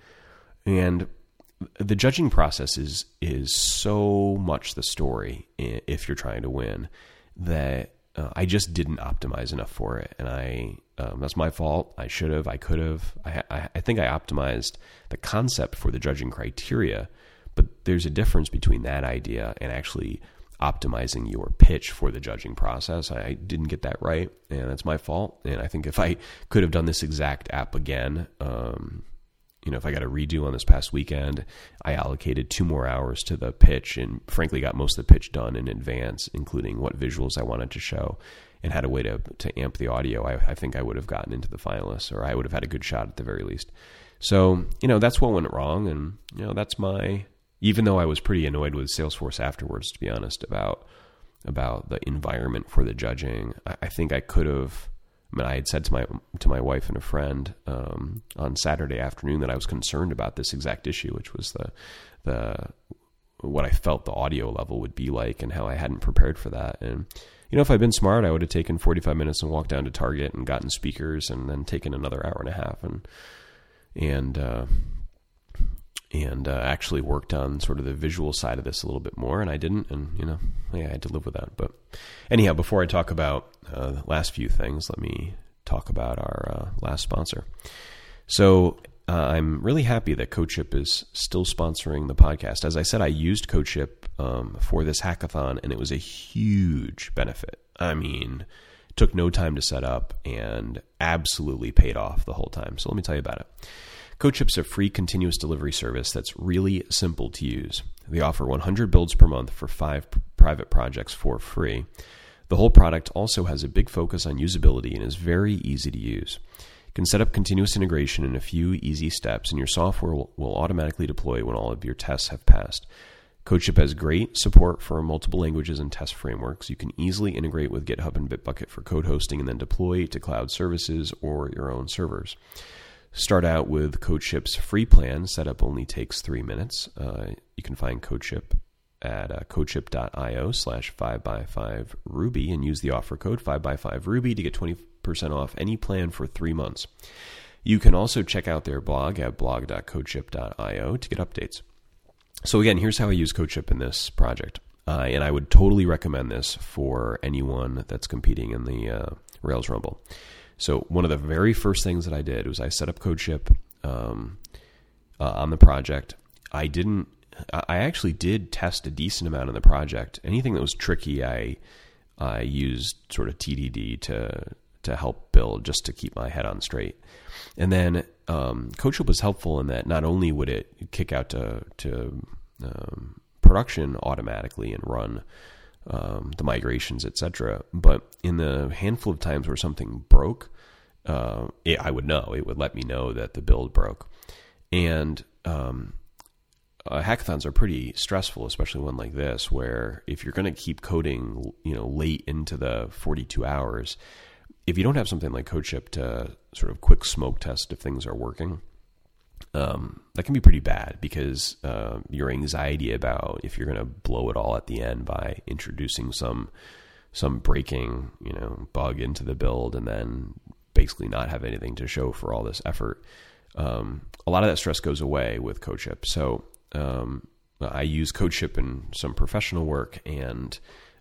And the judging process is is so much the story if you're trying to win that uh, I just didn't optimize enough for it, and I um, that's my fault. I should have. I could have. I, I, I think I optimized the concept for the judging criteria, but there's a difference between that idea and actually optimizing your pitch for the judging process. I didn't get that right, and that's my fault. And I think if I could have done this exact app again, um, you know, if I got a redo on this past weekend, I allocated two more hours to the pitch and frankly got most of the pitch done in advance, including what visuals I wanted to show and had a way to, to amp the audio. I, I think I would have gotten into the finalists or I would have had a good shot at the very least. So, you know, that's what went wrong. And, you know, that's my, even though I was pretty annoyed with Salesforce afterwards, to be honest, about about the environment for the judging, I, I think I could have. I mean, I had said to my to my wife and a friend um, on Saturday afternoon that I was concerned about this exact issue, which was the the what I felt the audio level would be like and how I hadn't prepared for that. And you know, if I'd been smart, I would have taken 45 minutes and walked down to Target and gotten speakers and then taken another hour and a half and and uh, and uh, actually worked on sort of the visual side of this a little bit more, and I didn't, and you know, yeah, I had to live with that. But anyhow, before I talk about uh, the last few things, let me talk about our uh, last sponsor. So uh, I'm really happy that CodeShip is still sponsoring the podcast. As I said, I used CodeShip um, for this hackathon, and it was a huge benefit. I mean, took no time to set up and absolutely paid off the whole time. So let me tell you about it. CodeShip's a free continuous delivery service that's really simple to use. They offer 100 builds per month for five private projects for free. The whole product also has a big focus on usability and is very easy to use. Can set up continuous integration in a few easy steps, and your software will, will automatically deploy when all of your tests have passed. CodeShip has great support for multiple languages and test frameworks. You can easily integrate with GitHub and Bitbucket for code hosting and then deploy to cloud services or your own servers. Start out with CodeShip's free plan. Setup only takes three minutes. Uh, you can find CodeShip at uh, codeship.io slash 5x5 Ruby and use the offer code 5x5 Ruby to get 20% off any plan for three months. You can also check out their blog at blog.codeship.io to get updates. So again, here's how I use CodeShip in this project. Uh, and I would totally recommend this for anyone that's competing in the uh, Rails Rumble. So one of the very first things that I did was I set up CodeShip um, uh, on the project. I didn't. I actually did test a decent amount of the project. Anything that was tricky, I I used sort of TDD to to help build just to keep my head on straight. And then um, CodeShip was helpful in that not only would it kick out to to um, production automatically and run um, the migrations, etc., but in the handful of times where something broke, uh, it, I would know. It would let me know that the build broke, and um, uh, hackathons are pretty stressful, especially one like this, where if you're going to keep coding, you know, late into the 42 hours, if you don't have something like CodeShip to sort of quick smoke test if things are working, um, that can be pretty bad because uh, your anxiety about if you're going to blow it all at the end by introducing some some breaking you know bug into the build and then basically not have anything to show for all this effort. Um, a lot of that stress goes away with CodeShip. So um, I use CodeShip in some professional work and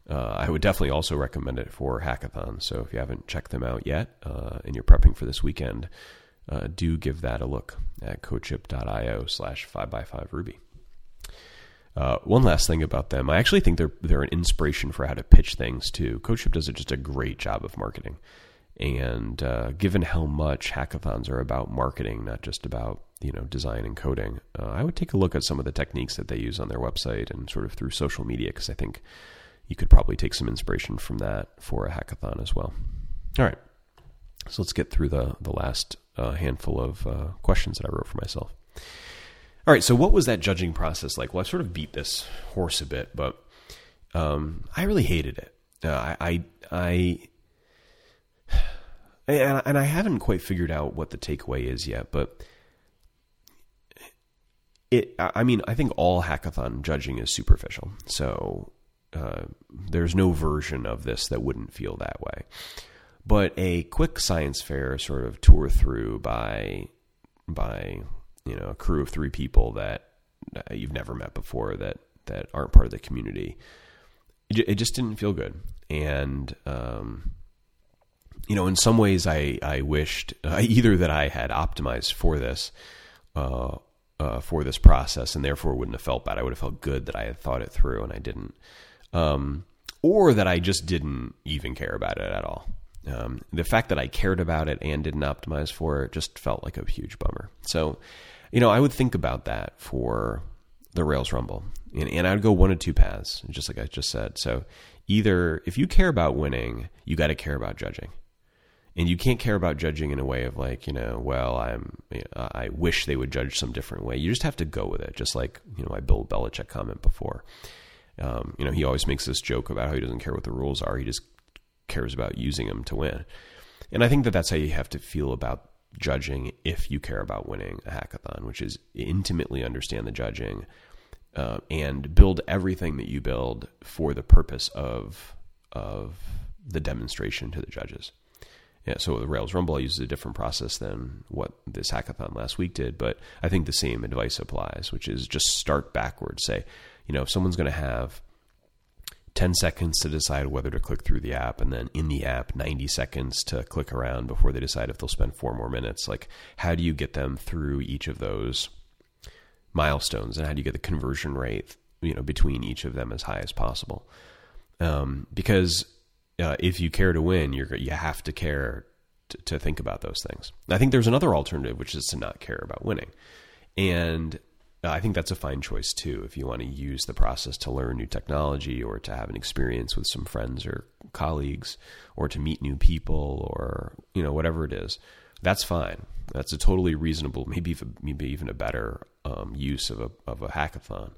uh, I would definitely also recommend it for hackathons. So if you haven't checked them out yet uh, and you're prepping for this weekend, uh, do give that a look at codeship.io slash 5x5 Ruby. Uh, one last thing about them, I actually think they're they're an inspiration for how to pitch things too. CodeShip does just a great job of marketing, and uh, given how much hackathons are about marketing, not just about you know design and coding, uh, I would take a look at some of the techniques that they use on their website and sort of through social media because I think you could probably take some inspiration from that for a hackathon as well. All right, so let's get through the the last uh, handful of uh, questions that I wrote for myself. All right, so what was that judging process like? Well, I sort of beat this horse a bit, but um, I really hated it. Uh, I, I, I, and I haven't quite figured out what the takeaway is yet, but it. I mean, I think all hackathon judging is superficial, so uh, there's no version of this that wouldn't feel that way. But a quick science fair sort of tour through by by you know a crew of three people that you've never met before that that aren't part of the community, it, it just didn't feel good. And um, you know, in some ways, I I wished uh, either that I had optimized for this. Uh, uh, for this process, and therefore wouldn't have felt bad. I would have felt good that I had thought it through, and I didn't, um, or that I just didn't even care about it at all. Um, the fact that I cared about it and didn't optimize for it just felt like a huge bummer. So, you know, I would think about that for the Rails Rumble, and, and I would go one of two paths, just like I just said. So, either if you care about winning, you got to care about judging, and you can't care about judging in a way of like, you know, well, I'm, you know, I wish they would judge some different way. You just have to go with it, just like you know my Bill Belichick comment before. Um, you know, he always makes this joke about how he doesn't care what the rules are; he just cares about using them to win. And I think that that's how you have to feel about judging if you care about winning a hackathon, which is intimately understand the judging uh, and build everything that you build for the purpose of of the demonstration to the judges. Yeah, so the Rails Rumble uses a different process than what this hackathon last week did, but I think the same advice applies, which is just start backwards. Say, you know, if someone's going to have 10 seconds to decide whether to click through the app, and then in the app, 90 seconds to click around before they decide if they'll spend four more minutes. Like, how do you get them through each of those milestones, and how do you get the conversion rate, you know, between each of them as high as possible? Um, because uh, if you care to win, you're you have to care to, to think about those things. I think there's another alternative, which is to not care about winning, and I think that's a fine choice too. If you want to use the process to learn new technology or to have an experience with some friends or colleagues or to meet new people or, you know, whatever it is, that's fine. That's a totally reasonable, maybe even, maybe even a better um, use of a, of a hackathon.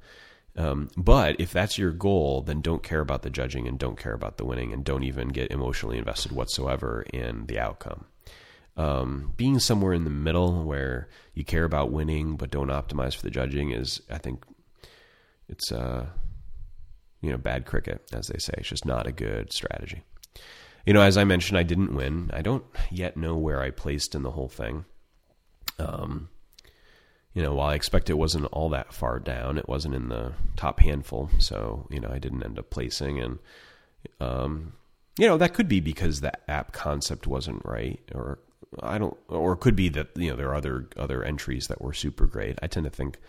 Um, but if that's your goal, then don't care about the judging and don't care about the winning and don't even get emotionally invested whatsoever in the outcome um, being somewhere in the middle where you care about winning but don't optimize for the judging is, I think, it's uh, you know bad cricket, as they say. It's just not a good strategy. You know, as I mentioned, I didn't win. I don't yet know where I placed in the whole thing. Um, you know, while I expect it wasn't all that far down, it wasn't in the top handful. So, you know, I didn't end up placing. And, um, you know, that could be because the app concept wasn't right or I don't, or it could be that you know there are other other entries that were super great. I tend to think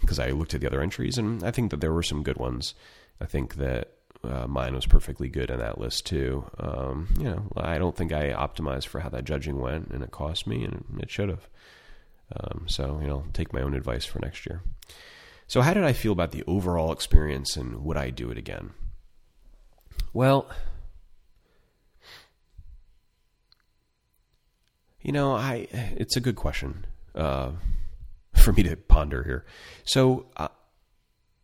because I looked at the other entries and I think that there were some good ones. I think that uh, mine was perfectly good in that list too. Um, you know, I don't think I optimized for how that judging went, and it cost me, and it should have. Um, so you know, take my own advice for next year. So, how did I feel about the overall experience, and would I do it again? Well, You know, I it's a good question uh, for me to ponder here. So uh,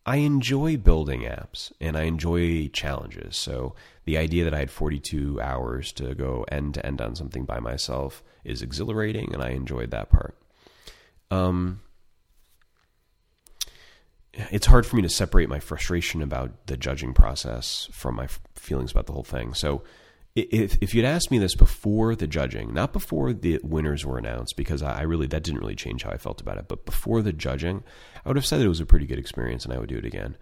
I enjoy building apps and I enjoy challenges. So the idea that I had 42 hours to go end to end on something by myself is exhilarating, and I enjoyed that part. Um, it's hard for me to separate my frustration about the judging process from my feelings about the whole thing. So if if you'd asked me this before the judging, not before the winners were announced, because I really that didn't really change how I felt about it, but before the judging, I would have said that it was a pretty good experience and I would do it again.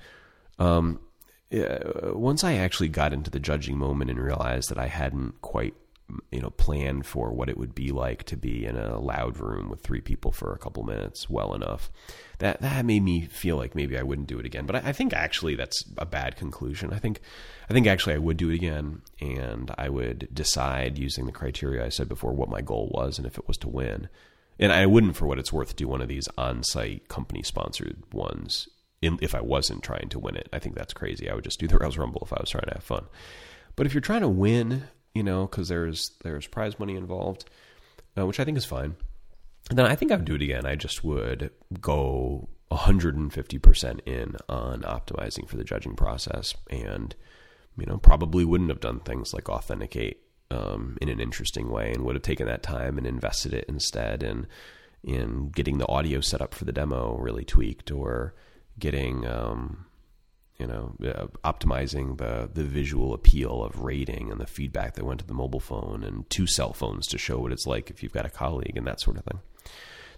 Um, once I actually got into the judging moment and realized that I hadn't quite you know plan for what it would be like to be in a loud room with three people for a couple minutes well enough. That that made me feel like maybe I wouldn't do it again. But I, I, think actually that's a bad conclusion. I think I think actually I would do it again and I would decide using the criteria I said before what my goal was and if it was to win. And I wouldn't for what it's worth do one of these on-site company sponsored ones if I wasn't trying to win it. I think that's crazy. I would just do the Rails Rumble if I was trying to have fun. But if you're trying to win you know, because there's there's prize money involved, uh, which I think is fine. And then I think I would do it again. I just would go 150% in on optimizing for the judging process, and you know, probably wouldn't have done things like authenticate um, in an interesting way, and would have taken that time and invested it instead in in getting the audio set up for the demo really tweaked, or getting um, you know, uh, optimizing the the visual appeal of rating and the feedback that went to the mobile phone and two cell phones to show what it's like if you've got a colleague and that sort of thing.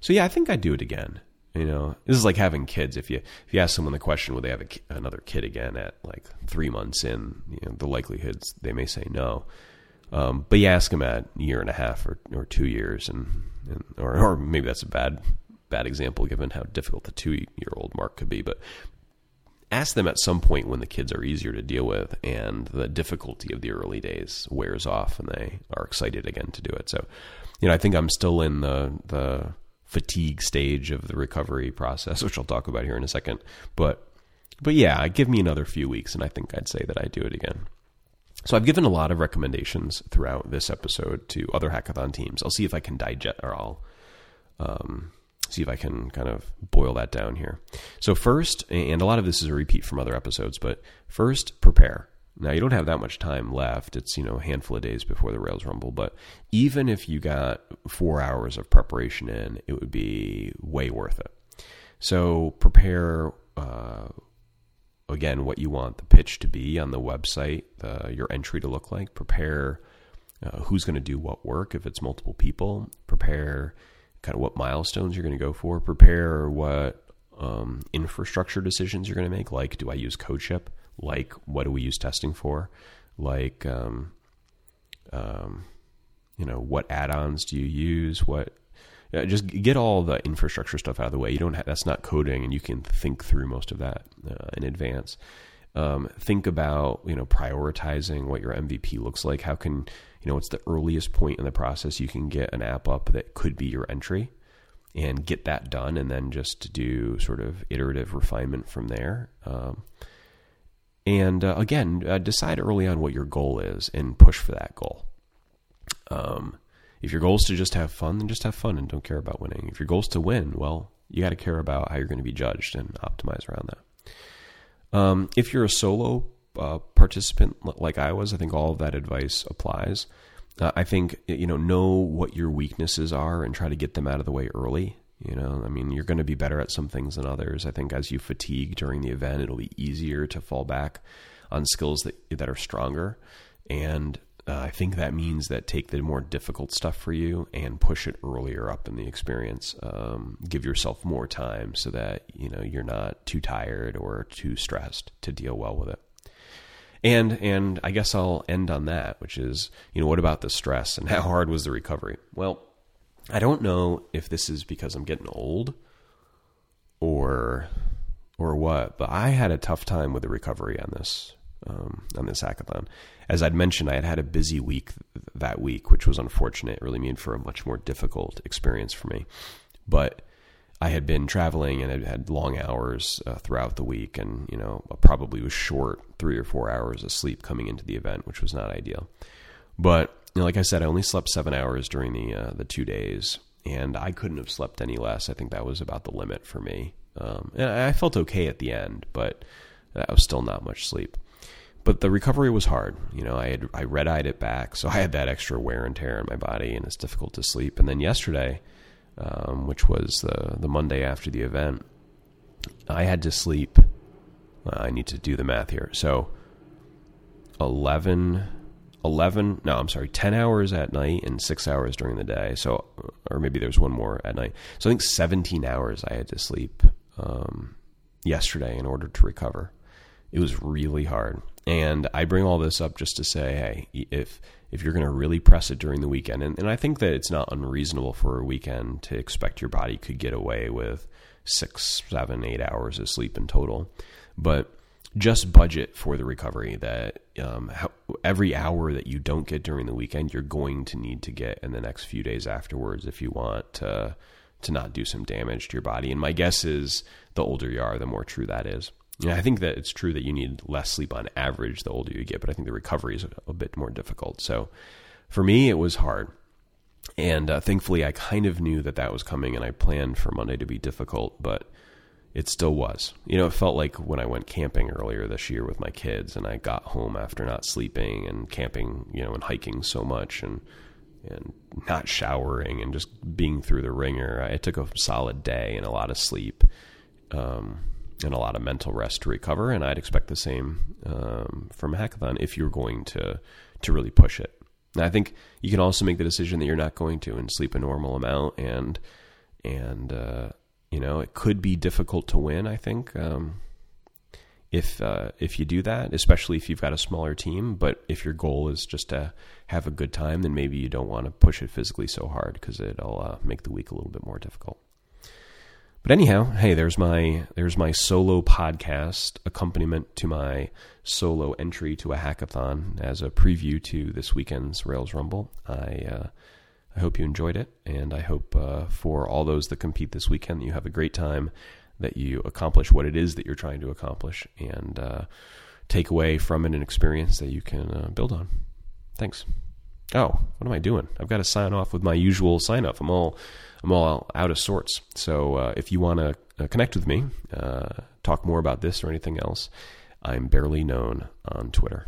So yeah, I think I'd do it again. You know, this is like having kids. If you if you ask someone the question, would they have a, another kid again at like three months in? You know, the likelihoods they may say no. Um, but you ask them at a year and a half or, or two years, and, and or, or maybe that's a bad bad example given how difficult the two year old mark could be. But ask them at some point when the kids are easier to deal with and the difficulty of the early days wears off and they are excited again to do it. So, you know, I think I'm still in the the fatigue stage of the recovery process, which I'll talk about here in a second. But but yeah, give me another few weeks and I think I'd say that I do it again. So I've given a lot of recommendations throughout this episode to other hackathon teams. I'll see if I can digest or I'll um, see if I can kind of boil that down here. So, first, and a lot of this is a repeat from other episodes, but first, prepare. Now, you don't have that much time left. It's, you know, a handful of days before the Rails Rumble, but even if you got four hours of preparation in, it would be way worth it. So, prepare. Uh, again, what you want the pitch to be on the website, the, your entry to look like. Prepare uh, who's going to do what work if it's multiple people. Prepare kind of what milestones you're going to go for, prepare what um, infrastructure decisions you're going to make. Like, do I use CodeShip? Like, what do we use testing for? Like, um, um, you know, what add-ons do you use? What just get all the infrastructure stuff out of the way. You don't have, that's not coding, and you can think through most of that uh, in advance. Um, think about you know prioritizing what your MVP looks like. How can you know it's the earliest point in the process you can get an app up that could be your entry, and get that done, and then just do sort of iterative refinement from there. Um, and uh, again, uh, decide early on what your goal is and push for that goal. Um, if your goal is to just have fun, then just have fun and don't care about winning. If your goal is to win, well, you got to care about how you're going to be judged and optimize around that. Um, if you're a solo uh, participant like I was, I think all of that advice applies. Uh, I think you know know what your weaknesses are and try to get them out of the way early. You know, I mean, you're going to be better at some things than others. I think as you fatigue during the event, it'll be easier to fall back on skills that that are stronger. And uh, I think that means that take the more difficult stuff for you and push it earlier up in the experience. Um, give yourself more time so that you know you're not too tired or too stressed to deal well with it. And and I guess I'll end on that, which is you know what about the stress and how hard was the recovery? Well, I don't know if this is because I'm getting old or or what, but I had a tough time with the recovery on this um, on this hackathon. As I'd mentioned, I had had a busy week that week, which was unfortunate. It really made for a much more difficult experience for me. But I had been traveling and I had long hours uh, throughout the week, and you know probably was short three or four hours of sleep coming into the event, which was not ideal. But you know, like I said, I only slept seven hours during the uh, the two days, and I couldn't have slept any less. I think that was about the limit for me. Um, and I felt okay at the end, but that was still not much sleep. But the recovery was hard. You know, I had I red eyed it back, so I had that extra wear and tear in my body, and it's difficult to sleep. And then yesterday, um, which was the the Monday after the event, I had to sleep. Well, I need to do the math here. So, eleven 11 no i'm sorry 10 hours at night and 6 hours during the day so or maybe there's one more at night so i think 17 hours i had to sleep um, yesterday in order to recover it was really hard and i bring all this up just to say hey if if you're going to really press it during the weekend and, and i think that it's not unreasonable for a weekend to expect your body could get away with six seven eight hours of sleep in total. But just budget for the recovery that um, every hour that you don't get during the weekend you're going to need to get in the next few days afterwards if you want to to not do some damage to your body. And my guess is the older you are the more true that is and I think that it's true that you need less sleep on average the older you get but I think the recovery is a, a bit more difficult so for me it was hard and uh, thankfully I kind of knew that that was coming and I planned for Monday to be difficult but it still was. You know, it felt like when I went camping earlier this year with my kids and I got home after not sleeping and camping, you know, and hiking so much and and not showering and just being through the wringer. I took a solid day and a lot of sleep um, and a lot of mental rest to recover. And I'd expect the same um, from a hackathon if you're going to to really push it. And I think you can also make the decision that you're not going to and sleep a normal amount and and uh, you know, it could be difficult to win. I think um, if uh, if you do that, especially if you've got a smaller team. But if your goal is just to have a good time, then maybe you don't want to push it physically so hard because it'll uh, make the week a little bit more difficult. But anyhow, hey, there's my there's my solo podcast accompaniment to my solo entry to a hackathon as a preview to this weekend's Rails Rumble. I uh, I hope you enjoyed it, and I hope uh, for all those that compete this weekend that you have a great time, that you accomplish what it is that you're trying to accomplish, and uh, take away from it an experience that you can uh, build on. Thanks. Oh, what am I doing? I've got to sign off with my usual sign off. I'm all I'm all out of sorts. So uh, if you want to uh, connect with me, uh, talk more about this or anything else, I'm barely known on Twitter.